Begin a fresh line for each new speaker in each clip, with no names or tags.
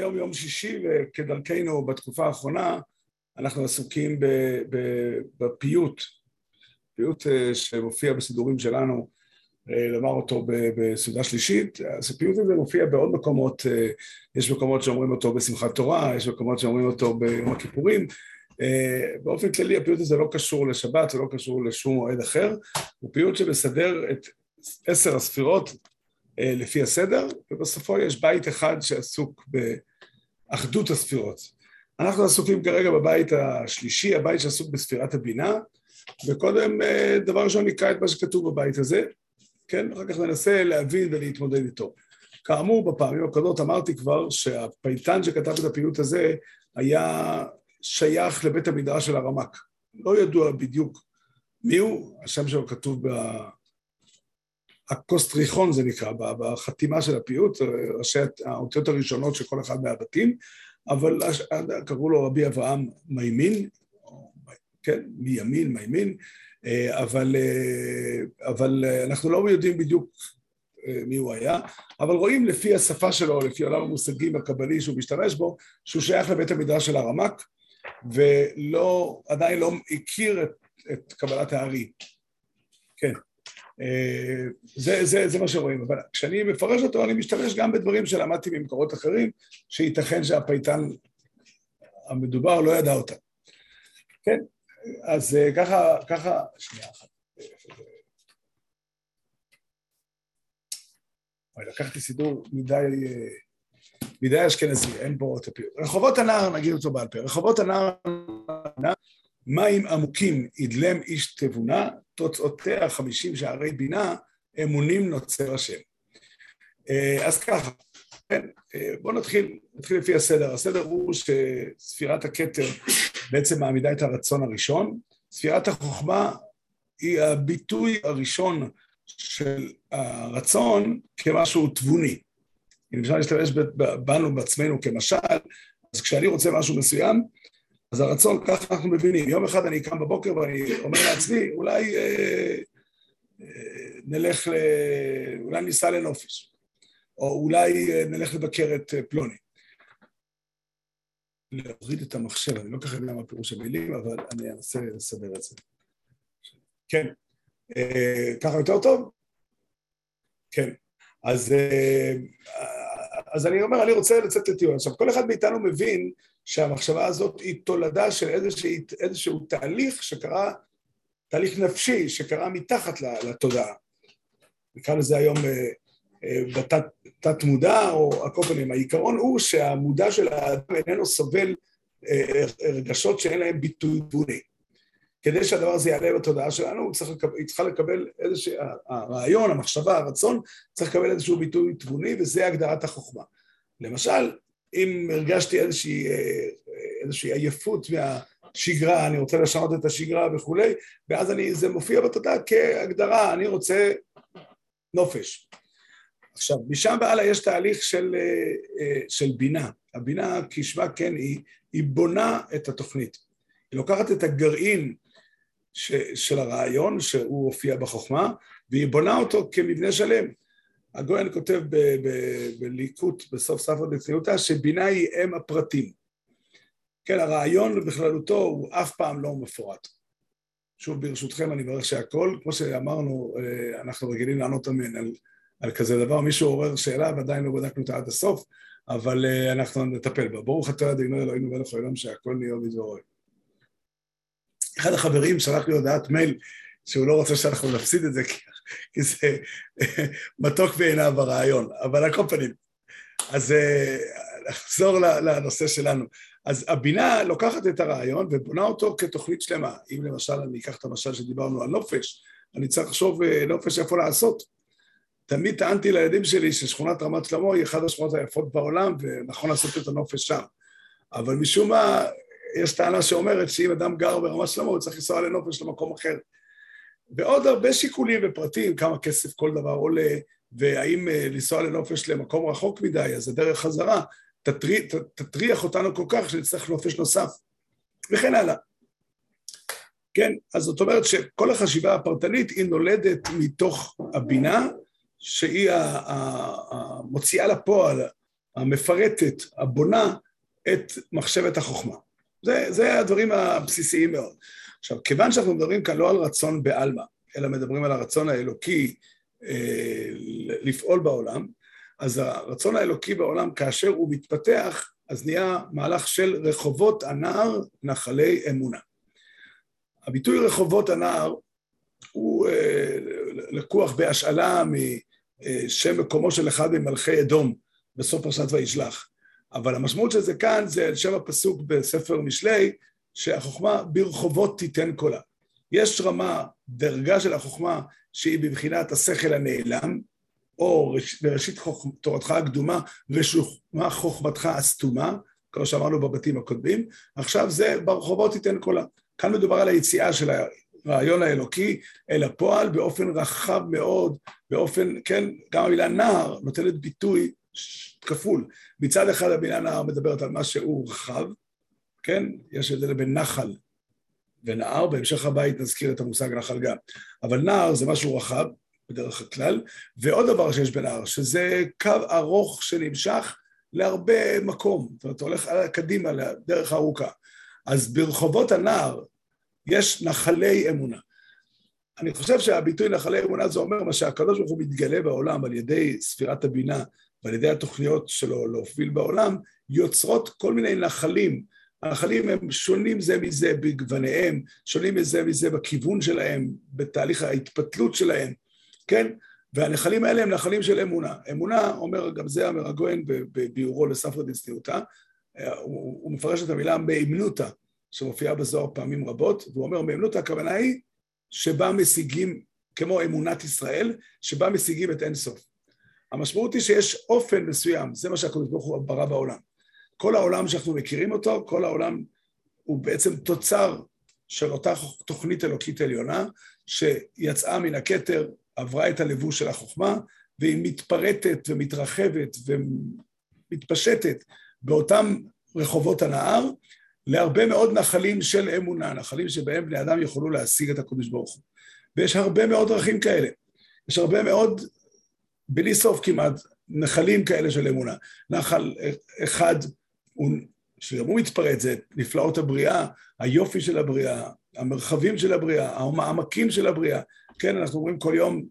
היום יום שישי, וכדרכנו בתקופה האחרונה, אנחנו עסוקים בפיוט, פיוט אה, שמופיע בסידורים שלנו, אה, לומר אותו בסעודה שלישית. אז הפיוט הזה מופיע בעוד מקומות, אה, יש מקומות שאומרים אותו בשמחת תורה, יש מקומות שאומרים אותו ביום הכיפורים. באופן כללי הפיוט הזה לא קשור לשבת, זה לא קשור לשום מועד אחר, הוא פיוט שמסדר את עשר הספירות לפי הסדר, ובסופו יש בית אחד שעסוק באחדות הספירות. אנחנו עסוקים כרגע בבית השלישי, הבית שעסוק בספירת הבינה, וקודם אה, דבר ראשון נקרא את מה שכתוב בבית הזה, כן? אחר כך ננסה להבין ולהתמודד איתו. כאמור, בפעמים הקודמות אמרתי כבר שהפייטן שכתב את הפעילות הזה היה שייך לבית המדרש של הרמק. לא ידוע בדיוק מי הוא, השם שלו כתוב. הקוסטריכון זה נקרא, בחתימה של הפיוט, ראשי האותיות הראשונות של כל אחד מהבתים, אבל קראו לו רבי אברהם מימין, כן, מימין, מימין, אבל, אבל אנחנו לא יודעים בדיוק מי הוא היה, אבל רואים לפי השפה שלו, לפי עולם המושגים הקבלי שהוא משתמש בו, שהוא שייך לבית המדרש של הרמק, ולא, עדיין לא הכיר את, את קבלת הארי. כן. זה, זה, זה מה שרואים, אבל כשאני מפרש אותו אני משתמש גם בדברים שלמדתי ממקורות אחרים, שייתכן שהפייטן המדובר לא ידע אותם. כן, אז אה, ככה, ככה, שנייה אחת. לקחתי סידור מדי, אה, מדי אשכנזי, אין פה את הפיוט. רחובות הנער, נגיד אותו בעל פה, רחובות הנער מים עמוקים ידלם איש תבונה, תוצאותיה חמישים שערי בינה, אמונים נוצר השם. אה, אז ככה, כן, אה, בואו נתחיל, נתחיל לפי הסדר. הסדר הוא שספירת הכתר בעצם מעמידה את הרצון הראשון. ספירת החוכמה היא הביטוי הראשון של הרצון כמשהו תבוני. אם אפשר להשתמש בנו בעצמנו כמשל, אז כשאני רוצה משהו מסוים, אז הרצון, ככה אנחנו מבינים. יום אחד אני קם בבוקר ואני אומר לעצמי, אולי אה, אה, נלך, ל... אולי ניסע לנופש, או אולי אה, נלך לבקר את אה, פלוני. להוריד את המחשב, אני לא כל כך יודע מה פירוש המילים, אבל אני אנסה לסדר את זה. כן, אה, ככה יותר טוב? כן. אז, אה, אז אני אומר, אני רוצה לצאת לטיול. עכשיו, כל אחד מאיתנו מבין שהמחשבה הזאת היא תולדה של איזשה, איזשהו תהליך שקרה, תהליך נפשי שקרה מתחת לתודעה. נקרא לזה היום אה, אה, בתת מודע, או הקופנים. העיקרון הוא שהמודע של האדם איננו סובל אה, רגשות שאין להם ביטוי תבוני. כדי שהדבר הזה יעלה בתודעה שלנו, הוא צריך לקבל, היא צריכה לקבל איזשהו, הרעיון, המחשבה, הרצון, צריך לקבל איזשהו ביטוי תבוני, וזה הגדרת החוכמה. למשל, אם הרגשתי איזושהי, אה, איזושהי עייפות מהשגרה, אני רוצה לשנות את השגרה וכולי, ואז אני, זה מופיע בתודעה כהגדרה, אני רוצה נופש. עכשיו, משם והלאה יש תהליך של, אה, אה, של בינה. הבינה, כשמה כן, היא, היא בונה את התוכנית. היא לוקחת את הגרעין ש, של הרעיון, שהוא הופיע בחוכמה, והיא בונה אותו כמבנה שלם. הגויין כותב בליקוט, בסוף ספר דציותא, שבינה היא אם הפרטים. כן, הרעיון בכללותו הוא אף פעם לא מפורט. שוב, ברשותכם, אני מברך שהכל, כמו שאמרנו, אה, אנחנו רגילים לענות אמן על, על כזה דבר. מישהו עורר שאלה ועדיין לא בדקנו אותה עד הסוף, אבל אה, אנחנו נטפל בה. ברוך אתה אדינו אלוהינו מלך העולם שהכל נהיה בדברו. אחד החברים שלח לי הודעת מייל שהוא לא רוצה שאנחנו נפסיד את זה, כי כי זה מתוק בעיניו הרעיון, אבל על כל פנים. אז אה, נחזור לנושא שלנו. אז הבינה לוקחת את הרעיון ובונה אותו כתוכנית שלמה. אם למשל אני אקח את המשל שדיברנו על נופש, אני צריך לחשוב אה, נופש איפה לעשות. תמיד טענתי לילדים שלי ששכונת רמת שלמה היא אחת השכונות היפות בעולם ונכון לעשות את הנופש שם. אבל משום מה, יש טענה שאומרת שאם אדם גר ברמת שלמה הוא צריך לנסוע לנופש למקום אחר. ועוד הרבה שיקולים ופרטים, כמה כסף כל דבר עולה, והאם אה, לנסוע לנופש למקום רחוק מדי, אז הדרך חזרה תטריח, תטריח אותנו כל כך שנצטרך נופש נוסף, וכן הלאה. כן, אז זאת אומרת שכל החשיבה הפרטנית היא נולדת מתוך הבינה, שהיא המוציאה לפועל המפרטת, הבונה את מחשבת החוכמה. זה, זה הדברים הבסיסיים מאוד. עכשיו, כיוון שאנחנו מדברים כאן לא על רצון בעלמא, אלא מדברים על הרצון האלוקי אה, לפעול בעולם, אז הרצון האלוקי בעולם, כאשר הוא מתפתח, אז נהיה מהלך של רחובות הנער נחלי אמונה. הביטוי רחובות הנער הוא אה, לקוח בהשאלה משם מקומו של אחד ממלכי אדום בסוף פרשת וישלח. אבל המשמעות של זה כאן זה שם הפסוק בספר משלי, שהחוכמה ברחובות תיתן קולה. יש רמה, דרגה של החוכמה שהיא בבחינת השכל הנעלם, או בראשית תורתך הקדומה, ושוכמה חוכמתך הסתומה, כמו שאמרנו בבתים הקודמים, עכשיו זה ברחובות תיתן קולה. כאן מדובר על היציאה של הרעיון האלוקי אל הפועל באופן רחב מאוד, באופן, כן, גם המילה נער נותנת ביטוי כפול. מצד אחד המילה נער מדברת על מה שהוא רחב, כן? יש הבדל בין נחל ונער, בהמשך הבית נזכיר את המושג נחל גם. אבל נער זה משהו רחב, בדרך הכלל, ועוד דבר שיש בנער, שזה קו ארוך שנמשך להרבה מקום, זאת אומרת, הולך קדימה לדרך ארוכה. אז ברחובות הנער יש נחלי אמונה. אני חושב שהביטוי נחלי אמונה זה אומר מה שהקדוש ברוך הוא מתגלה בעולם על ידי ספירת הבינה ועל ידי התוכניות שלו להוביל בעולם, יוצרות כל מיני נחלים. הנחלים הם שונים זה מזה בגווניהם, שונים מזה מזה בכיוון שלהם, בתהליך ההתפתלות שלהם, כן? והנחלים האלה הם נחלים של אמונה. אמונה, אומר גם זה אמר הגויין בביאורו לספרא דצניותא, הוא, הוא מפרש את המילה מאמנותא, שמופיעה בזוהר פעמים רבות, והוא אומר מאמנותא הכוונה היא שבה משיגים, כמו אמונת ישראל, שבה משיגים את אין סוף. המשמעות היא שיש אופן מסוים, זה מה שהקדוש ברוך הוא ברא בעולם. כל העולם שאנחנו מכירים אותו, כל העולם הוא בעצם תוצר של אותה תוכנית אלוקית עליונה, שיצאה מן הכתר, עברה את הלבוש של החוכמה, והיא מתפרטת ומתרחבת ומתפשטת באותם רחובות הנהר, להרבה מאוד נחלים של אמונה, נחלים שבהם בני אדם יוכלו להשיג את הקודש ברוך הוא. ויש הרבה מאוד דרכים כאלה. יש הרבה מאוד בלי סוף כמעט, נחלים כאלה של אמונה. נחל אחד, שגם הוא מתפרץ, זה נפלאות הבריאה, היופי של הבריאה, המרחבים של הבריאה, העמקים של הבריאה. כן, אנחנו אומרים כל יום,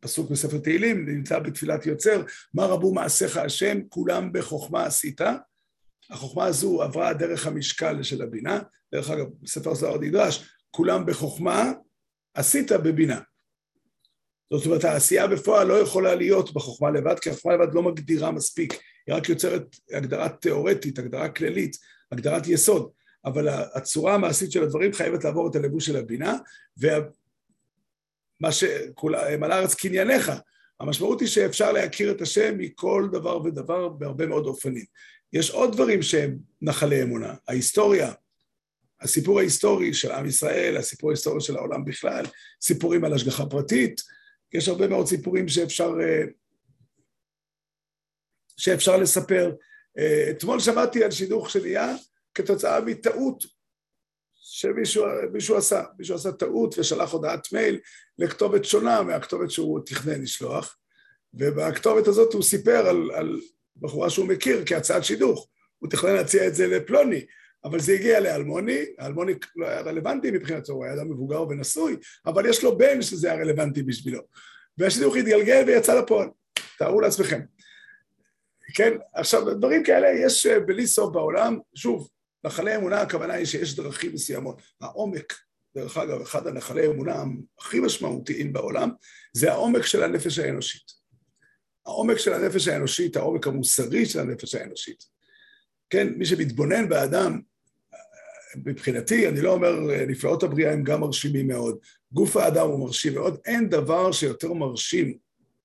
פסוק בספר תהילים, נמצא בתפילת יוצר, מה רבו מעשיך השם, כולם בחוכמה עשית. החוכמה הזו עברה דרך המשקל של הבינה, דרך אגב, בספר זוהר נדרש, כולם בחוכמה עשית בבינה. זאת אומרת, העשייה בפועל לא יכולה להיות בחוכמה לבד, כי החוכמה לבד לא מגדירה מספיק, היא רק יוצרת הגדרה תיאורטית, הגדרה כללית, הגדרת יסוד, אבל הצורה המעשית של הדברים חייבת לעבור את הלבוש של הבינה, ומה שמלא הארץ קנייניך, המשמעות היא שאפשר להכיר את השם מכל דבר ודבר בהרבה מאוד אופנים. יש עוד דברים שהם נחלי אמונה, ההיסטוריה, הסיפור ההיסטורי של עם ישראל, הסיפור ההיסטורי של העולם בכלל, סיפורים על השגחה פרטית, יש הרבה מאוד סיפורים שאפשר, אה, שאפשר לספר. אה, אתמול שמעתי על שידוך שנהיה כתוצאה מטעות שמישהו עשה. מישהו עשה טעות ושלח הודעת מייל לכתובת שונה מהכתובת שהוא תכנן לשלוח, ובכתובת הזאת הוא סיפר על, על בחורה שהוא מכיר כהצעת שידוך. הוא תכנן להציע את זה לפלוני, אבל זה הגיע לאלמוני, האלמוני לא היה רלוונטי מבחינתו, הוא היה אדם מבוגר ונשוי, אבל יש לו בן שזה היה רלוונטי בשבילו. והשידוך התגלגל ויצא לפועל, תארו לעצמכם. כן, עכשיו, דברים כאלה יש אה, בלי סוף בעולם, שוב, נחלי אמונה הכוונה היא שיש דרכים מסוימות. העומק, דרך אגב, אחד הנחלי אמונה הכי משמעותיים בעולם, זה העומק של הנפש האנושית. העומק של הנפש האנושית, העומק המוסרי של הנפש האנושית. כן, מי שמתבונן באדם, מבחינתי, אני לא אומר, נפלאות הבריאה הם גם מרשימים מאוד. גוף האדם הוא מרשים מאוד. אין דבר שיותר מרשים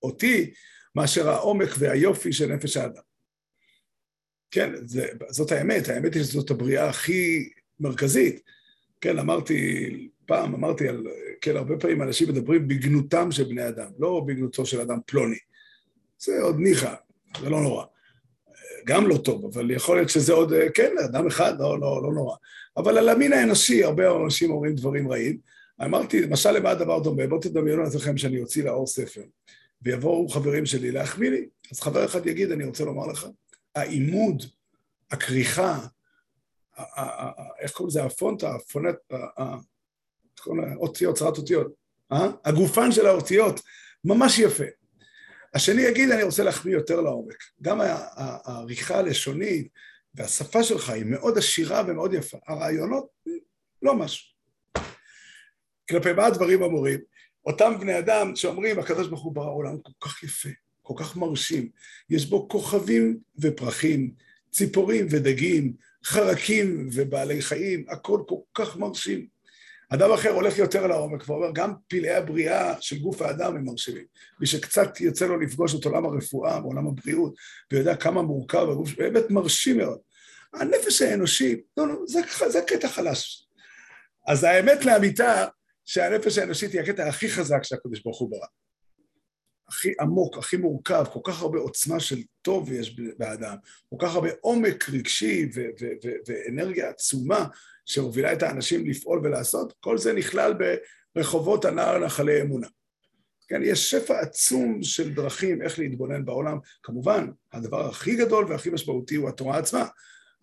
אותי מאשר העומק והיופי של נפש האדם. כן, זה, זאת האמת, האמת היא שזאת הבריאה הכי מרכזית. כן, אמרתי, פעם אמרתי על, כן, הרבה פעמים אנשים מדברים בגנותם של בני אדם, לא בגנותו של אדם פלוני. זה עוד ניחא, זה לא נורא. גם לא טוב, אבל יכול להיות שזה עוד, כן, אדם אחד, לא, לא, לא נורא. אבל על המין האנושי, הרבה אנשים אומרים דברים רעים. אמרתי, למשל, למה הדבר דומה? בואו תדמיינו לעצמכם שאני אוציא לאור ספר, ויבואו חברים שלי להחמיא לי. אז חבר אחד יגיד, אני רוצה לומר לך, העימוד, הכריכה, איך קוראים לזה, הפונט, הפונט, האותיות, צרת אותיות, אה? הגופן של האותיות, ממש יפה. השני יגיד, אני רוצה להחמיא יותר לעומק. גם העריכה הלשונית והשפה שלך היא מאוד עשירה ומאוד יפה. הרעיונות, לא משהו. כלפי מה הדברים אמורים? אותם בני אדם שאומרים, הקדוש ברוך הוא ברא עולם כל כך יפה, כל כך מרשים, יש בו כוכבים ופרחים, ציפורים ודגים, חרקים ובעלי חיים, הכל כל כך מרשים. אדם אחר הולך יותר לעומק ואומר, גם פלאי הבריאה של גוף האדם הם מרשימים. מי שקצת יוצא לו לפגוש את עולם הרפואה ועולם הבריאות, ויודע כמה מורכב הגוף, באמת מרשים מאוד. הנפש האנושי, לא, לא, זה, זה קטע חלש. אז האמת לאמיתה, שהנפש האנושית היא הקטע הכי חזק שהקדוש ברוך הוא ברא. הכי עמוק, הכי מורכב, כל כך הרבה עוצמה של טוב יש באדם, כל כך הרבה עומק רגשי ואנרגיה עצומה שמובילה את האנשים לפעול ולעשות, כל זה נכלל ברחובות הנער נחלי אמונה. כן, יש שפע עצום של דרכים איך להתבונן בעולם. כמובן, הדבר הכי גדול והכי משמעותי הוא התורה עצמה.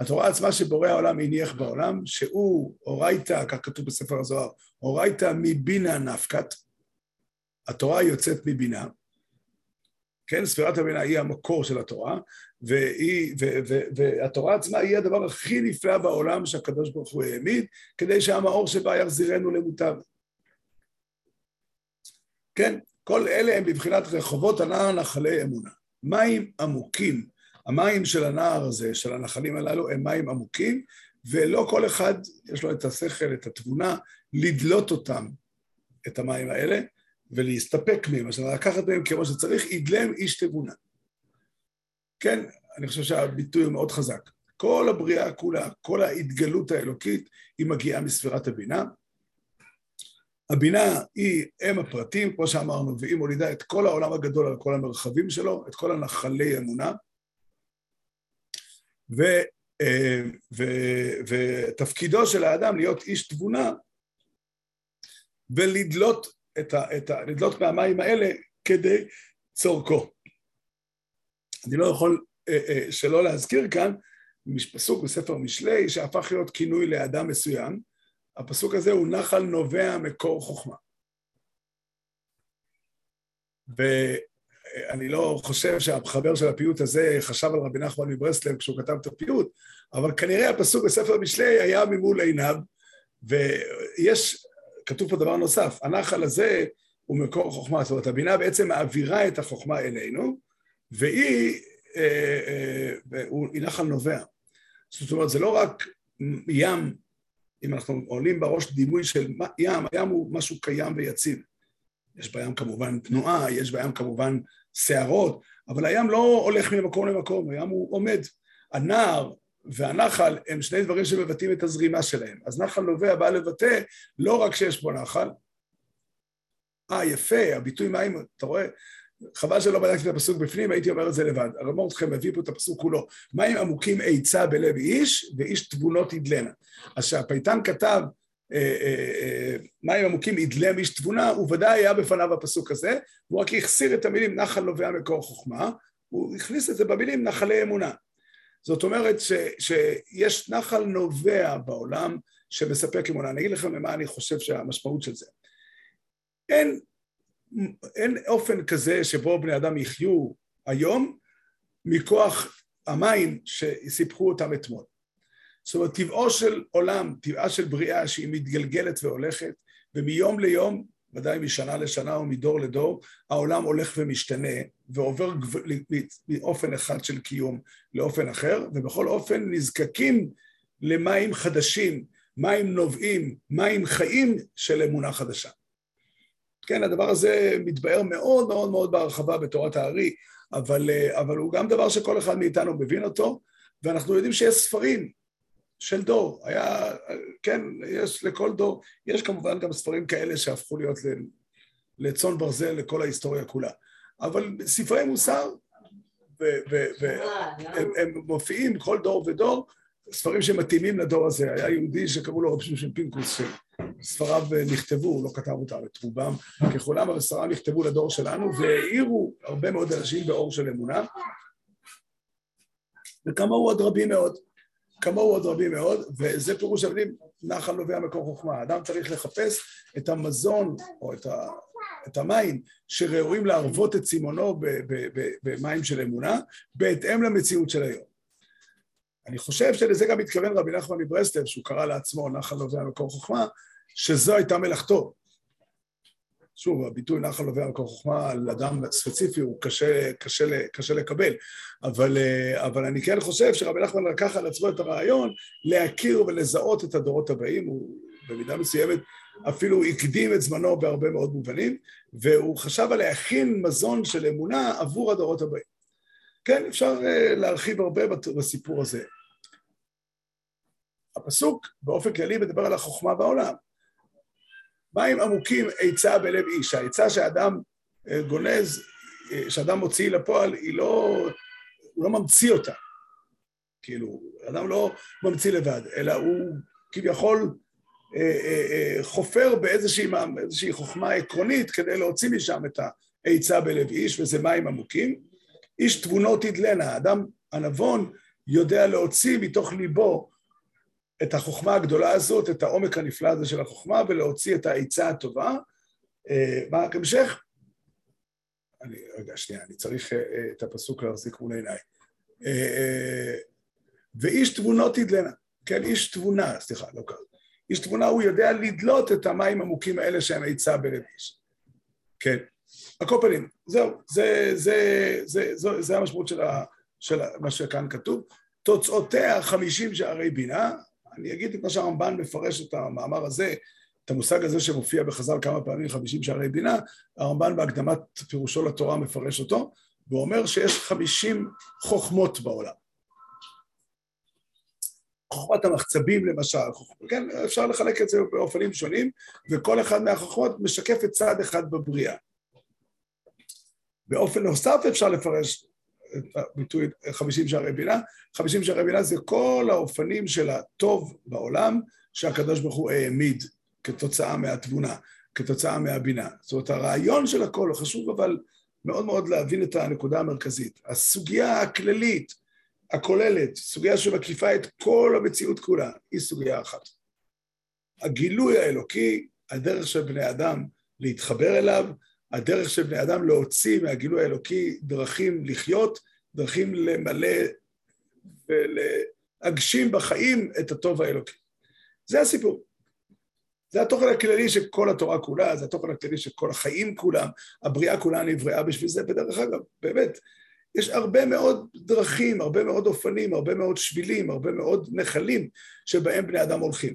התורה עצמה שבורא העולם הניח בעולם, שהוא אורייתא, כך כתוב בספר הזוהר, אורייתא מבינה נפקת, התורה יוצאת מבינה, כן, ספירת הבינה היא המקור של התורה, והיא, ו, ו, ו, והתורה עצמה היא הדבר הכי נפלא בעולם שהקדוש ברוך הוא העמיד, כדי שהמאור שבה יחזירנו למוטב. כן, כל אלה הם בבחינת רחובות הנער נחלי אמונה. מים עמוקים, המים של הנער הזה, של הנחלים הללו, הם מים עמוקים, ולא כל אחד יש לו את השכל, את התבונה, לדלות אותם, את המים האלה, ולהסתפק מהם, אז לקחת מהם כמו שצריך, ידלם איש תבונה. כן, אני חושב שהביטוי הוא מאוד חזק. כל הבריאה כולה, כל ההתגלות האלוקית, היא מגיעה מספירת הבינה. הבינה היא אם הפרטים, כמו שאמרנו, והיא מולידה את כל העולם הגדול על כל המרחבים שלו, את כל הנחלי אמונה. אה, ותפקידו של האדם להיות איש תבונה ולדלות את ה, את ה, לדלות מהמים האלה כדי צורכו. אני לא יכול אה, אה, שלא להזכיר כאן פסוק בספר משלי שהפך להיות כינוי לאדם מסוים, הפסוק הזה הוא נחל נובע מקור חוכמה. ואני לא חושב שהחבר של הפיוט הזה חשב על רבי נחמן מברסלב כשהוא כתב את הפיוט, אבל כנראה הפסוק בספר משלי היה ממול עיניו, ויש, כתוב פה דבר נוסף, הנחל הזה הוא מקור חוכמה, זאת אומרת, הבינה בעצם מעבירה את החוכמה אלינו, והיא, אה, אה, היא נחל נובע. זאת אומרת, זה לא רק ים, אם אנחנו עולים בראש דימוי של ים, הים הוא משהו קיים ויציב. יש בים כמובן תנועה, יש בים כמובן שערות, אבל הים לא הולך ממקום למקום, הים הוא עומד. הנער והנחל הם שני דברים שמבטאים את הזרימה שלהם. אז נחל נובע בא לבטא לא רק שיש פה נחל, אה, יפה, הביטוי מים, אתה רואה? חבל שלא בדקתי את הפסוק בפנים, הייתי אומר את זה לבד. הרב מורדכם מביא פה את הפסוק כולו. מים עמוקים עצה בלב איש, ואיש תבונות ידלנה. אז כשהפייטן כתב, אה, אה, אה, מים עמוקים ידלם איש תבונה, הוא ודאי היה בפניו הפסוק הזה, הוא רק החסיר את המילים נחל נובע מקור חוכמה, הוא הכניס את זה במילים נחלי אמונה. זאת אומרת ש, שיש נחל נובע בעולם שמספק אמונה. אני אגיד לכם מה אני חושב שהמשמעות של זה. אין אין אופן כזה שבו בני אדם יחיו היום מכוח המים שסיפחו אותם אתמול. זאת אומרת, טבעו של עולם, טבעה של בריאה שהיא מתגלגלת והולכת, ומיום ליום, ודאי משנה לשנה ומדור לדור, העולם הולך ומשתנה ועובר מאופן אחד של קיום לאופן אחר, ובכל אופן נזקקים למים חדשים, מים נובעים, מים חיים של אמונה חדשה. כן, הדבר הזה מתבאר מאוד מאוד מאוד בהרחבה בתורת הארי, אבל, אה, אבל הוא גם דבר שכל אחד מאיתנו מבין אותו, ואנחנו יודעים שיש ספרים של דור. היה, כן, יש לכל דור, יש כמובן גם ספרים כאלה שהפכו להיות לצאן ברזל לכל ההיסטוריה כולה. אבל ספרי מוסר, והם מופיעים כל דור ודור, ספרים שמתאימים לדור הזה. היה יהודי שקראו לו רב שמשון פינקוס, ספריו נכתבו, הוא לא כתב אותם, את רובם ככולם, אבל ספריו נכתבו לדור שלנו והאירו הרבה מאוד אנשים באור של אמונה. וכמוהו עוד רבים מאוד. כמוהו עוד רבים מאוד, וזה פירוש המילים, נחל נובע מקור חוכמה. האדם צריך לחפש את המזון, או את, ה, את המים, שראויים להרוות את צימונו במים של אמונה, בהתאם למציאות של היום. אני חושב שלזה גם התכוון רבי נחמן מברסלב, שהוא קרא לעצמו נחל נובע מקור חוכמה, שזו הייתה מלאכתו. שוב, הביטוי נחל נובע מקור חוכמה על אדם ספציפי הוא קשה, קשה, קשה לקבל, אבל, אבל אני כן חושב שרבי נחמן לקח על עצמו את הרעיון להכיר ולזהות את הדורות הבאים, הוא במידה מסוימת אפילו הקדים את זמנו בהרבה מאוד מובנים, והוא חשב על להכין מזון של אמונה עבור הדורות הבאים. כן, אפשר אה, להרחיב הרבה בסיפור הזה. הפסוק באופן כללי מדבר על החוכמה בעולם. מים עמוקים עצה בלב איש. העצה שאדם אה, גונז, אה, שאדם מוציא לפועל, היא לא... הוא לא ממציא אותה. כאילו, אדם לא ממציא לבד, אלא הוא כביכול אה, חופר באיזושהי חוכמה עקרונית כדי להוציא משם את העצה בלב איש, וזה מים עמוקים. איש תבונות ידלנה, האדם הנבון יודע להוציא מתוך ליבו את החוכמה הגדולה הזאת, את העומק הנפלא הזה של החוכמה, ולהוציא את העצה הטובה. אה, מה רק המשך? אני, רגע, שנייה, אני צריך אה, את הפסוק להחזיק מול עיניי. אה, ואיש תבונות ידלנה, כן, איש תבונה, סליחה, לא ככה. איש תבונה, הוא יודע לדלות את המים עמוקים האלה שהם עצה בלב איש. כן. על כל פנים, זהו, זה, זה, זה, זה, זה המשמעות של, ה, של מה שכאן כתוב. תוצאותיה חמישים שערי בינה, אני אגיד את מה שהרמב"ן מפרש את המאמר הזה, את המושג הזה שמופיע בחז"ל כמה פעמים, חמישים שערי בינה, הרמב"ן בהקדמת פירושו לתורה מפרש אותו, ואומר שיש חמישים חוכמות בעולם. חוכמת המחצבים למשל, כן, אפשר לחלק את זה באופנים שונים, וכל אחד מהחוכמות משקף את צד אחד בבריאה. באופן נוסף אפשר לפרש הביטוי חמישים שערי בינה. חמישים שערי בינה זה כל האופנים של הטוב בעולם שהקדוש ברוך הוא העמיד כתוצאה מהתבונה, כתוצאה מהבינה. זאת אומרת, הרעיון של הכל, חשוב אבל מאוד מאוד להבין את הנקודה המרכזית. הסוגיה הכללית, הכוללת, סוגיה שמקיפה את כל המציאות כולה, היא סוגיה אחת. הגילוי האלוקי, הדרך של בני אדם להתחבר אליו, הדרך של בני אדם להוציא מהגילוי האלוקי דרכים לחיות, דרכים למלא ולהגשים בחיים את הטוב האלוקי. זה הסיפור. זה התוכן הכללי של כל התורה כולה, זה התוכן הכללי של כל החיים כולם, הבריאה כולה נבראה בשביל זה, ודרך אגב, באמת, יש הרבה מאוד דרכים, הרבה מאוד אופנים, הרבה מאוד שבילים, הרבה מאוד נחלים שבהם בני אדם הולכים.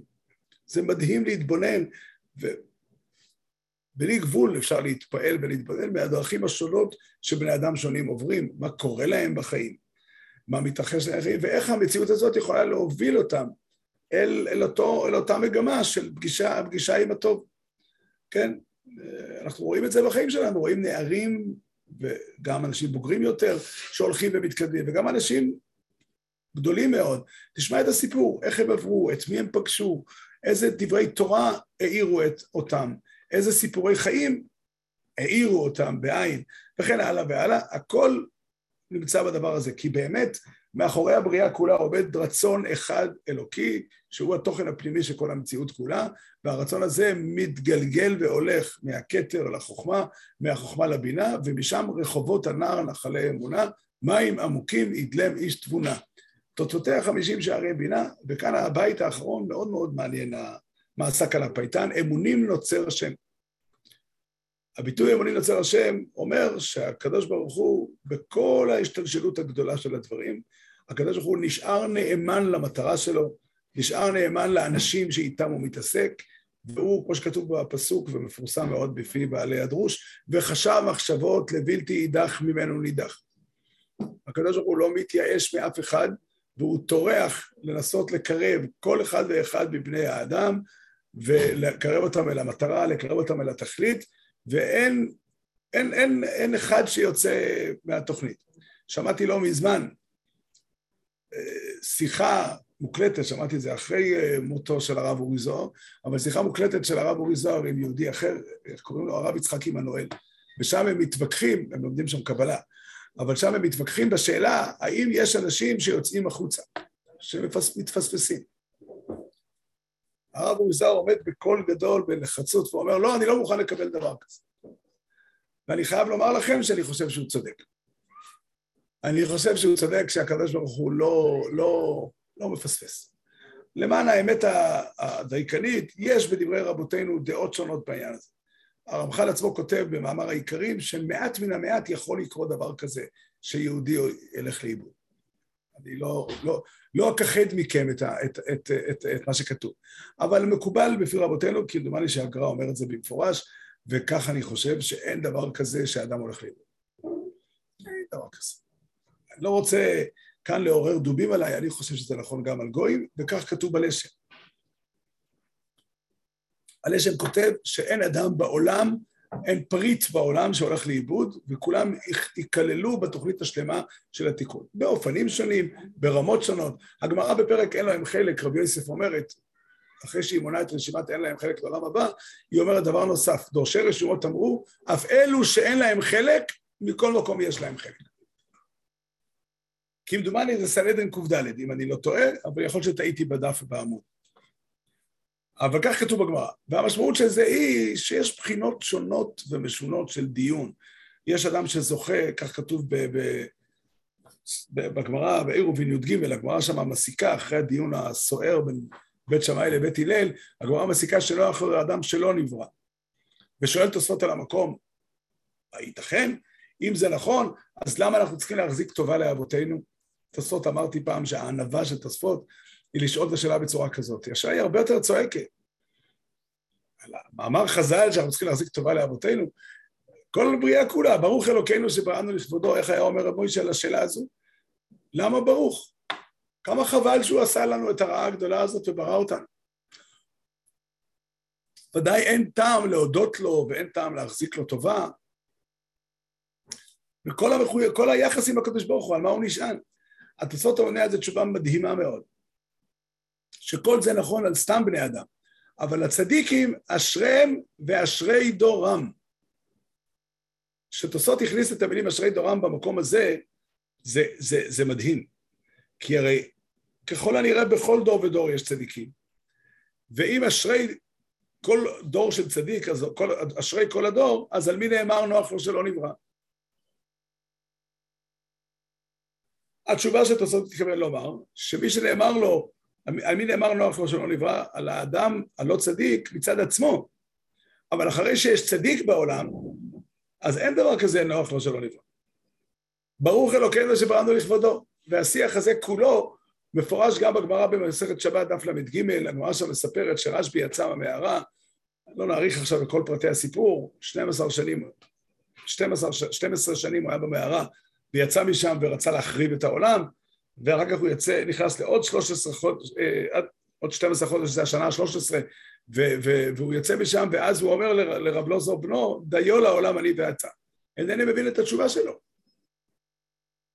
זה מדהים להתבונן. בלי גבול אפשר להתפעל ולהתבונן מהדרכים השונות שבני אדם שונים עוברים, מה קורה להם בחיים, מה מתרחש להם בחיים, ואיך המציאות הזאת יכולה להוביל אותם אל, אל, אותו, אל אותה מגמה של פגישה, פגישה עם הטוב. כן, אנחנו רואים את זה בחיים שלנו, רואים נערים וגם אנשים בוגרים יותר שהולכים ומתקדמים, וגם אנשים גדולים מאוד. תשמע את הסיפור, איך הם עברו, את מי הם פגשו, איזה דברי תורה העירו את אותם. איזה סיפורי חיים העירו אותם בעין, וכן הלאה והלאה, הכל נמצא בדבר הזה, כי באמת מאחורי הבריאה כולה עומד רצון אחד אלוקי, שהוא התוכן הפנימי של כל המציאות כולה, והרצון הזה מתגלגל והולך מהכתר לחוכמה, מהחוכמה לבינה, ומשם רחובות הנער נחלי אמונה, מים עמוקים ידלם איש תבונה. תוצאותיה חמישים שערי בינה, וכאן הבית האחרון מאוד מאוד מעניין מה עסק על הפייטן, אמונים נוצר השם. הביטוי אמונים נוצר השם אומר שהקדוש ברוך הוא, בכל ההשתלשלות הגדולה של הדברים, הקדוש ברוך הוא נשאר נאמן למטרה שלו, נשאר נאמן לאנשים שאיתם הוא מתעסק, והוא, כמו שכתוב בפסוק ומפורסם מאוד בפי בעלי הדרוש, וחשב מחשבות לבלתי יידח ממנו נידח. הקדוש ברוך הוא לא מתייאש מאף אחד, והוא טורח לנסות לקרב כל אחד ואחד מבני האדם ולקרב אותם אל המטרה, לקרב אותם אל התכלית, ואין אין, אין, אין אחד שיוצא מהתוכנית. שמעתי לא מזמן אה, שיחה מוקלטת, שמעתי את זה אחרי אה, מותו של הרב אורי זוהר, אבל שיחה מוקלטת של הרב אורי זוהר עם יהודי אחר, איך קוראים לו? הרב יצחק עמנואל. ושם הם מתווכחים, הם לומדים שם קבלה, אבל שם הם מתווכחים בשאלה האם יש אנשים שיוצאים החוצה, שמתפספסים. הרב אוריזר עומד בקול גדול בנחרצות ואומר, לא, אני לא מוכן לקבל דבר כזה. ואני חייב לומר לכם שאני חושב שהוא צודק. אני חושב שהוא צודק שהקדוש ברוך הוא לא, לא, לא מפספס. למען האמת הדייקנית, יש בדברי רבותינו דעות שונות בעניין הזה. הרמח"ל עצמו כותב במאמר העיקרים שמעט מן המעט יכול לקרות דבר כזה, שיהודי ילך לאיבוד. אני לא, לא, לא אכחד מכם את, ה, את, את, את, את מה שכתוב. אבל מקובל בפי רבותינו, כי דומני שהגר"א אומר את זה במפורש, וכך אני חושב שאין דבר כזה שאדם הולך לאיבוד. אין דבר כזה. אני לא רוצה כאן לעורר דובים עליי, אני חושב שזה נכון גם על גויים, וכך כתוב בלשם. הלשם כותב שאין אדם בעולם, אין פריט בעולם שהולך לאיבוד, וכולם ייכללו בתוכנית השלמה של התיקון. באופנים שונים, ברמות שונות. הגמרא בפרק אין להם חלק, רבי יוסף אומרת, אחרי שהיא מונה את רשימת אין להם חלק לעולם הבא, היא אומרת דבר נוסף, דורשי רשימות אמרו, אף אלו שאין להם חלק, מכל מקום יש להם חלק. כמדומני זה סנדן קד, אם אני לא טועה, אבל יכול להיות שטעיתי בדף בעמוד. אבל כך כתוב בגמרא. והמשמעות של זה היא שיש בחינות שונות ומשונות של דיון. יש אדם שזוכה, כך כתוב בגמרא, בעירובין י"ג, הגמרא שם מסיקה אחרי הדיון הסוער בין בית שמאי לבית הלל, הגמרא מסיקה שלא אחרי אדם שלא נברא. ושואל תוספות על המקום, הייתכן? אם זה נכון, אז למה אנחנו צריכים להחזיק טובה לאבותינו? תוספות, אמרתי פעם שהענווה של תוספות היא לשאול את השאלה בצורה כזאת. השאלה היא הרבה יותר צועקת. מאמר חז"ל שאנחנו צריכים להחזיק טובה לאבותינו, כל הבריאה כולה, ברוך אלוקינו שבראנו לכבודו, איך היה אומר רב מוישה על השאלה הזו? למה ברוך? כמה חבל שהוא עשה לנו את הרעה הגדולה הזאת וברא אותנו. ודאי אין טעם להודות לו ואין טעם להחזיק לו טובה. וכל המחויב, כל היחס עם הקדוש ברוך הוא, על מה הוא נשען? התוספות העונה זה תשובה מדהימה מאוד. שכל זה נכון על סתם בני אדם, אבל הצדיקים אשריהם ואשרי דורם. כשתוספות הכניס את המילים אשרי דורם במקום הזה, זה, זה, זה מדהים. כי הרי ככל הנראה בכל דור ודור יש צדיקים. ואם אשרי כל דור של צדיק, אז כל, אשרי כל הדור, אז על מי נאמר נוח לו שלא נברא? התשובה שתוספות תתכוון לומר, שמי שנאמר לו, על מי נאמר נוח שלא נברא? על האדם הלא צדיק מצד עצמו. אבל אחרי שיש צדיק בעולם, אז אין דבר כזה נוח לו שלא נברא. ברוך אלוקינו שבראנו לכבודו. והשיח הזה כולו מפורש גם בגמרא במסכת שבת דף ל"ג, הגמרא שם מספרת שרשב"י יצא מהמערה, לא נאריך עכשיו את כל פרטי הסיפור, 12 שנים, 12, 12 שנים הוא היה במערה ויצא משם ורצה להחריב את העולם, ואחר כך הוא יצא, נכנס לעוד 13 חודש, אה, עוד 12 חודש, זה השנה ה-13, והוא יוצא משם, ואז הוא אומר לרב לוזור בנו, דיו לעולם אני ואתה. אינני מבין את התשובה שלו.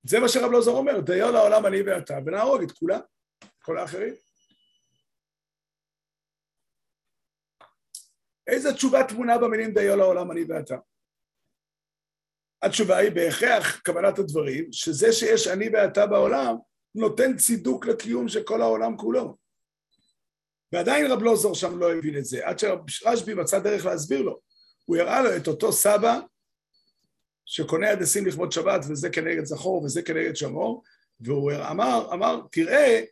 זה מה שרב לוזור אומר, דיו לעולם אני ואתה, ונהרוג את כולם, כל האחרים. איזה תשובה תמונה במילים דיו לעולם אני ואתה? התשובה היא בהכרח כוונת הדברים, שזה שיש אני ואתה בעולם, נותן צידוק לקיום של כל העולם כולו. ועדיין רב לוזור שם לא הבין את זה, עד שרשב"י מצא דרך להסביר לו. הוא הראה לו את אותו סבא שקונה הדסים לכבוד שבת, וזה כנגד זכור וזה כנגד שמור, והוא אמר, אמר, תראה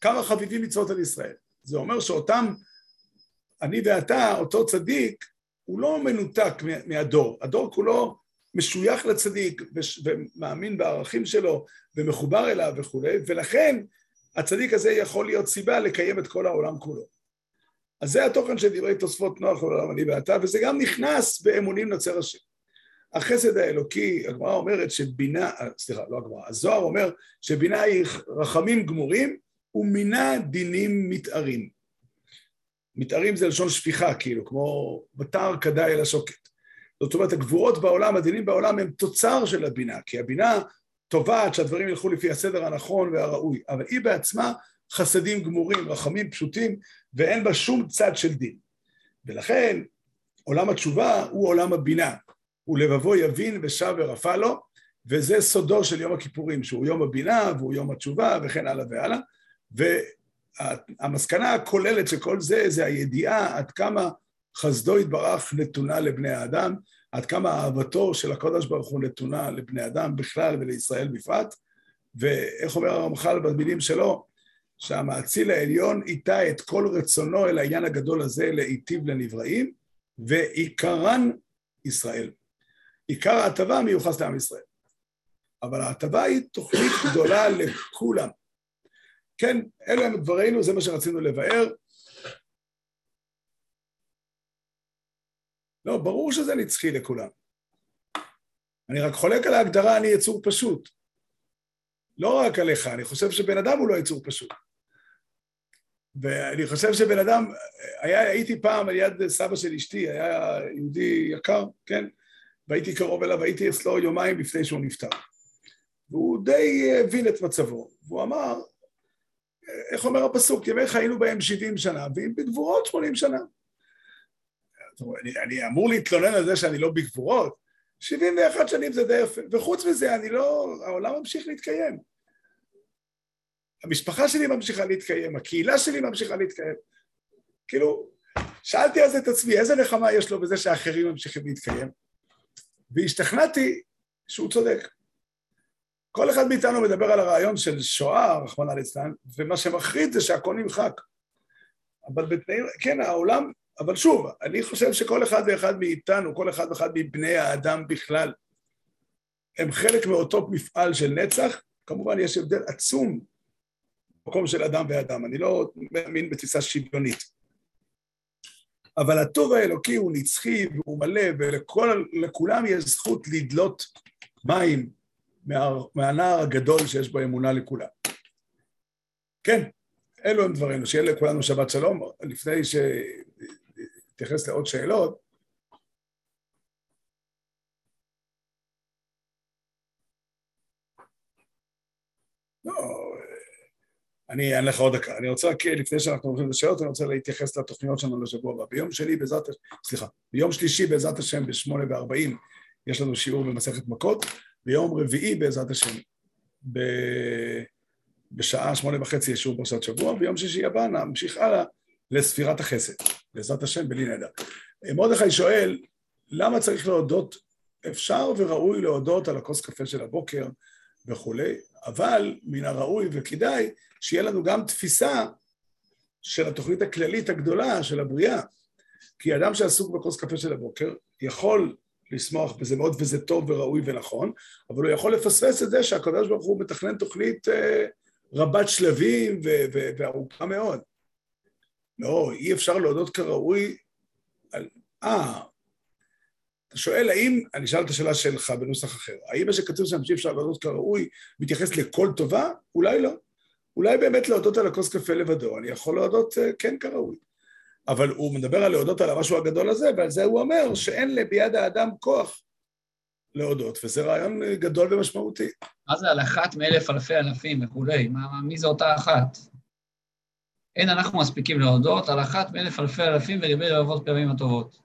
כמה חביבים מצוות על ישראל. זה אומר שאותם, אני ואתה, אותו צדיק, הוא לא מנותק מהדור. הדור כולו משוייך לצדיק ומאמין בערכים שלו ומחובר אליו וכולי, ולכן הצדיק הזה יכול להיות סיבה לקיים את כל העולם כולו. אז זה התוכן של דברי תוספות נוח לעולם אני ואתה, וזה גם נכנס באמונים נוצר השם. החסד האלוקי, הגמרא אומרת שבינה, סליחה, לא הגמרא, הזוהר אומר שבינה היא רחמים גמורים ומינה דינים מתארים. מתארים זה לשון שפיכה, כאילו, כמו בתר כדאי אל השוקת. זאת אומרת, הגבורות בעולם, הדינים בעולם הם תוצר של הבינה, כי הבינה תובעת שהדברים ילכו לפי הסדר הנכון והראוי, אבל היא בעצמה חסדים גמורים, רחמים פשוטים, ואין בה שום צד של דין. ולכן, עולם התשובה הוא עולם הבינה. ולבבו יבין ושב ורפא לו, וזה סודו של יום הכיפורים, שהוא יום הבינה והוא יום התשובה וכן הלאה והלאה. והמסקנה הכוללת של כל זה, זה הידיעה עד כמה חסדו יתברך נתונה לבני האדם, עד כמה אהבתו של הקודש ברוך הוא נתונה לבני אדם בכלל ולישראל בפרט, ואיך אומר הרמח"ל במילים שלו, שהמאציל העליון איתה את כל רצונו אל העניין הגדול הזה להיטיב לנבראים, ועיקרן ישראל. עיקר ההטבה מיוחס לעם ישראל. אבל ההטבה היא תוכנית גדולה לכולם. כן, אלה הם דברינו, זה מה שרצינו לבאר. לא, ברור שזה נצחי לכולם. אני רק חולק על ההגדרה, אני יצור פשוט. לא רק עליך, אני חושב שבן אדם הוא לא יצור פשוט. ואני חושב שבן אדם, היה, הייתי פעם על יד סבא של אשתי, היה יהודי יקר, כן? והייתי קרוב אליו, הייתי אצלו יומיים לפני שהוא נפטר. והוא די הבין את מצבו, והוא אמר, איך אומר הפסוק, ימיך היינו בהם 70 שנה, ואם בגבורות 80 שנה. אני, אני אמור להתלונן על זה שאני לא בגבורות, 71 שנים זה די יפה, וחוץ מזה, אני לא, העולם ממשיך להתקיים. המשפחה שלי ממשיכה להתקיים, הקהילה שלי ממשיכה להתקיים. כאילו, שאלתי אז את עצמי, איזה נחמה יש לו בזה שאחרים ממשיכים להתקיים? והשתכנעתי שהוא צודק. כל אחד מאיתנו מדבר על הרעיון של שואה, רחמנא ליצלן, ומה שמחריד זה שהכל נמחק. אבל בתנאים, כן, העולם, אבל שוב, אני חושב שכל אחד ואחד מאיתנו, כל אחד ואחד מבני האדם בכלל, הם חלק מאותו מפעל של נצח, כמובן יש הבדל עצום במקום של אדם ואדם, אני לא מאמין בתפיסה שוויונית. אבל הטוב האלוקי הוא נצחי והוא מלא, ולכולם יש זכות לדלות מים מה, מהנער הגדול שיש בו אמונה לכולם. כן, אלו הם דברינו, שיהיה לכולנו שבת שלום. לפני שאתייחס לעוד שאלות, לא, אני אענה לך עוד דקה. אני רוצה רק, לפני שאנחנו הולכים לשאלות, אני רוצה להתייחס לתוכניות שלנו לשבוע הבא. ביום שני בעזרת, סליחה, ביום שלישי בעזרת השם בשמונה וארבעים יש לנו שיעור במסכת מכות, ביום רביעי בעזרת השם ב... בשעה שמונה וחצי יש שיעור פרשת שבוע, ביום שישי הבא נמשיך הלאה לספירת החסד, בעזרת השם בלי נדר. מרדכי שואל, למה צריך להודות, אפשר וראוי להודות על הכוס קפה של הבוקר וכולי, אבל מן הראוי וכדאי שיהיה לנו גם תפיסה של התוכנית הכללית הגדולה של הבריאה. כי אדם שעסוק בכוס קפה של הבוקר יכול לשמוח בזה מאוד, וזה טוב וראוי ונכון, אבל הוא יכול לפספס את זה שהקדוש ברוך הוא מתכנן תוכנית אה, רבת שלבים וארוכה מאוד. לא, אי אפשר להודות כראוי על... אה, אתה שואל האם, אני אשאל את השאלה שלך בנוסח אחר, האם מה שכתוב שם שאי אפשר להודות כראוי מתייחס לכל טובה? אולי לא. אולי באמת להודות על הכוס קפה לבדו, אני יכול להודות אה, כן כראוי. אבל הוא מדבר על להודות על המשהו הגדול הזה, ועל זה הוא אומר שאין ביד האדם כוח להודות, וזה רעיון אה, גדול ומשמעותי.
מה זה על אחת מאלף אלפי אלפים וכולי? מי זה אותה אחת? אין אנחנו מספיקים להודות על אחת מאלף אלפי אלפים וריבי רבבות פעמים הטובות.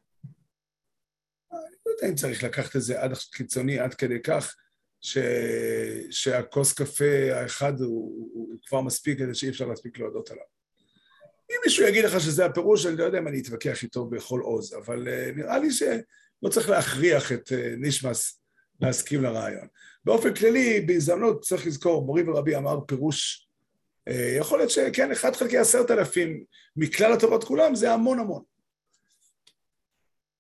אני לא יודע אם צריך לקחת את זה עד קיצוני, עד כדי כך ש... שהכוס קפה האחד הוא, הוא כבר מספיק כדי שאי אפשר להספיק להודות עליו. אם מישהו יגיד לך שזה הפירוש, אני לא יודע אם אני אתווכח איתו בכל עוז, אבל uh, נראה לי שלא צריך להכריח את uh, נישמס להסכים לרעיון. באופן כללי, בהזדמנות צריך לזכור, מורי ורבי אמר פירוש, יכול להיות שכן, אחד חלקי עשרת אלפים מכלל הטובות כולם, זה המון המון.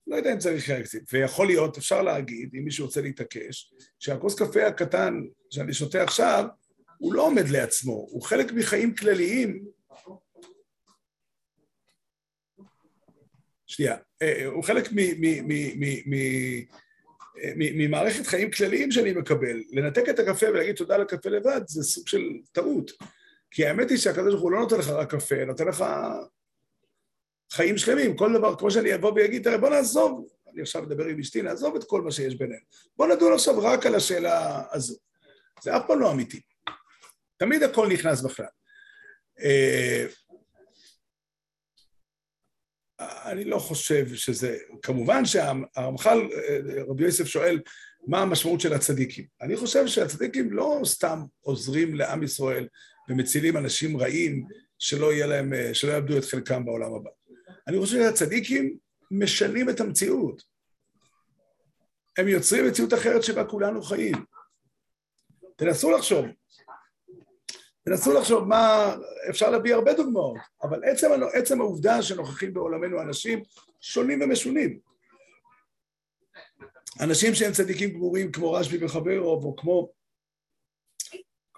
לא יודע אם צריך להקציב, ויכול להיות, אפשר להגיד, אם מישהו רוצה להתעקש, שהכוס קפה הקטן שאני שותה עכשיו, הוא לא עומד לעצמו, הוא חלק מחיים כלליים שנייה, אה, הוא חלק ממערכת חיים כלליים שאני מקבל. לנתק את הקפה ולהגיד תודה לקפה לבד זה סוג של טעות. כי האמת היא שהקדוש ברוך הוא לא נותן לך רק קפה, נותן לך חיים שלמים. כל דבר, כמו שאני אבוא ואגיד, תראה, בוא נעזוב, אני עכשיו מדבר עם אשתי, נעזוב את כל מה שיש בינינו. בוא נדון עכשיו רק על השאלה הזו. זה אף פעם לא אמיתי. תמיד הכל נכנס בכלל. אה, אני לא חושב שזה, כמובן שהרמח"ל, רבי יוסף שואל, מה המשמעות של הצדיקים. אני חושב שהצדיקים לא סתם עוזרים לעם ישראל ומצילים אנשים רעים שלא יהיה להם, שלא יאבדו את חלקם בעולם הבא. אני חושב שהצדיקים משנים את המציאות. הם יוצרים מציאות אחרת שבה כולנו חיים. תנסו לחשוב. תנסו לחשוב מה, אפשר להביא הרבה דוגמאות, אבל עצם, עצם העובדה שנוכחים בעולמנו אנשים שונים ומשונים. אנשים שהם צדיקים גמורים כמו רשב"י וחברוב, או כמו,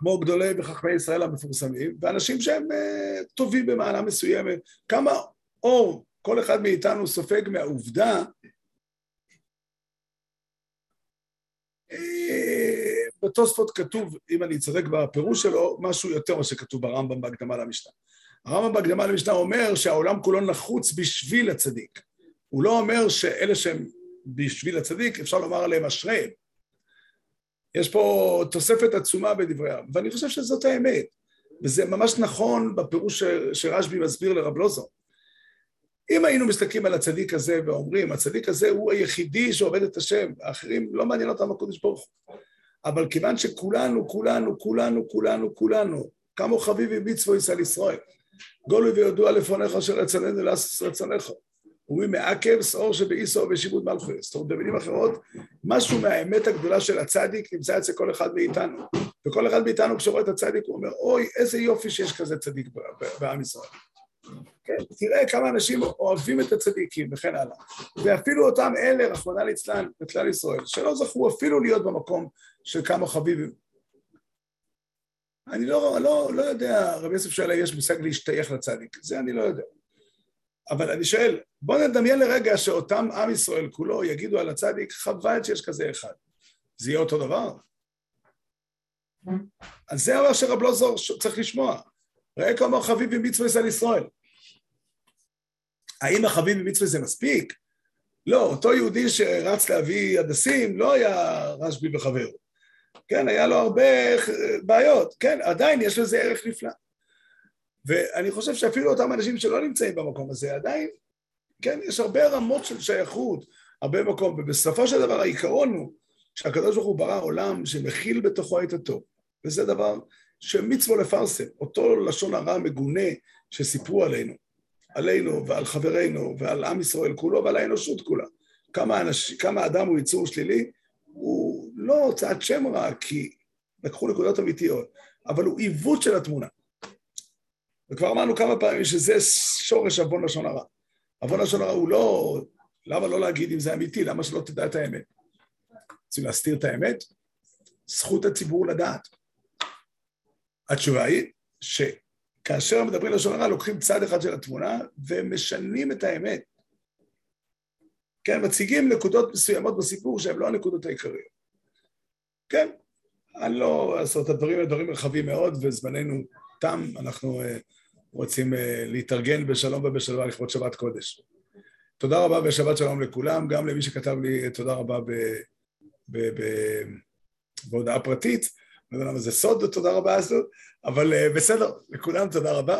כמו גדולי וחכמי ישראל המפורסמים, ואנשים שהם uh, טובים במעלה מסוימת. כמה אור כל אחד מאיתנו סופג מהעובדה אה, בתוספות כתוב, אם אני צודק בפירוש שלו, משהו יותר ממה שכתוב ברמב"ם בהקדמה למשנה. הרמב"ם בהקדמה למשנה אומר שהעולם כולו נחוץ בשביל הצדיק. הוא לא אומר שאלה שהם בשביל הצדיק, אפשר לומר עליהם אשריהם. יש פה תוספת עצומה בדבריהם, ואני חושב שזאת האמת. וזה ממש נכון בפירוש שרשב"י מסביר לרב לוזון. אם היינו מסתכלים על הצדיק הזה ואומרים, הצדיק הזה הוא היחידי שעובד את השם, האחרים לא מעניין אותם הקודש ברוך הוא. אבל כיוון שכולנו, כולנו, כולנו, כולנו, כולנו, כמו חביבי מצוו ישראל ישראל, גולוי וידוע לפניך אשר רצוננו לעשות רצונך. אומרים מעכב שאור שבאיסו ושיבוד מלכו. זאת אומרת, במילים אחרות, משהו מהאמת הגדולה של הצדיק נמצא אצל כל אחד מאיתנו. וכל אחד מאיתנו כשרואה את הצדיק הוא אומר, אוי, איזה יופי שיש כזה צדיק בעם ישראל. כן, תראה כמה אנשים אוהבים את הצדיקים וכן הלאה. ואפילו אותם אלה, רחמנא ליצלן, בכלל ישראל, שלא זכו אפילו להיות במקום של כמה חביבים. אני לא, לא, לא יודע, רבי יוסף שואל, יש מושג להשתייך לצדיק, זה אני לא יודע. אבל אני שואל, בוא נדמיין לרגע שאותם עם ישראל כולו יגידו על הצדיק, חבל שיש כזה אחד. זה יהיה אותו דבר? אז זה מה שרב לוזור צריך לשמוע. ראה כמה חביב במצווה על ישראל. האם החביב במצווה זה מספיק? לא, אותו יהודי שרץ להביא הדסים לא היה רשב"י וחבר. כן, היה לו הרבה בעיות. כן, עדיין יש לזה ערך נפלא. ואני חושב שאפילו אותם אנשים שלא נמצאים במקום הזה, עדיין, כן, יש הרבה רמות של שייכות, הרבה מקום, ובסופו של דבר העיקרון הוא שהקדוש ברוך הוא ברא עולם שמכיל בתוכו את הטוב, וזה דבר שמצווה לפרסם, אותו לשון הרע מגונה שסיפרו עלינו, עלינו ועל חברינו ועל עם ישראל כולו ועל האנושות כולה. כמה, אנש, כמה אדם הוא יצור שלילי, הוא לא הוצאת שם רע כי לקחו נקודות אמיתיות, אבל הוא עיוות של התמונה. וכבר אמרנו כמה פעמים שזה שורש עוון לשון הרע. עוון לשון הרע הוא לא, למה לא להגיד אם זה אמיתי, למה שלא תדע את האמת? רוצים להסתיר את האמת? זכות הציבור לדעת. התשובה היא שכאשר מדברים לשון הרע, לוקחים צד אחד של התמונה ומשנים את האמת. כן, מציגים נקודות מסוימות בסיפור שהן לא הנקודות העיקריות. כן, אני לא אעשה את הדברים, הדברים רחבים מאוד וזמננו תם, אנחנו uh, רוצים uh, להתארגן בשלום ובשלווה לכבוד שבת קודש. תודה רבה ושבת שלום לכולם, גם למי שכתב לי תודה רבה ב, ב, ב, בהודעה פרטית. לא יודע למה זה סוד, תודה רבה הזאת, אבל uh, בסדר, לכולם תודה רבה.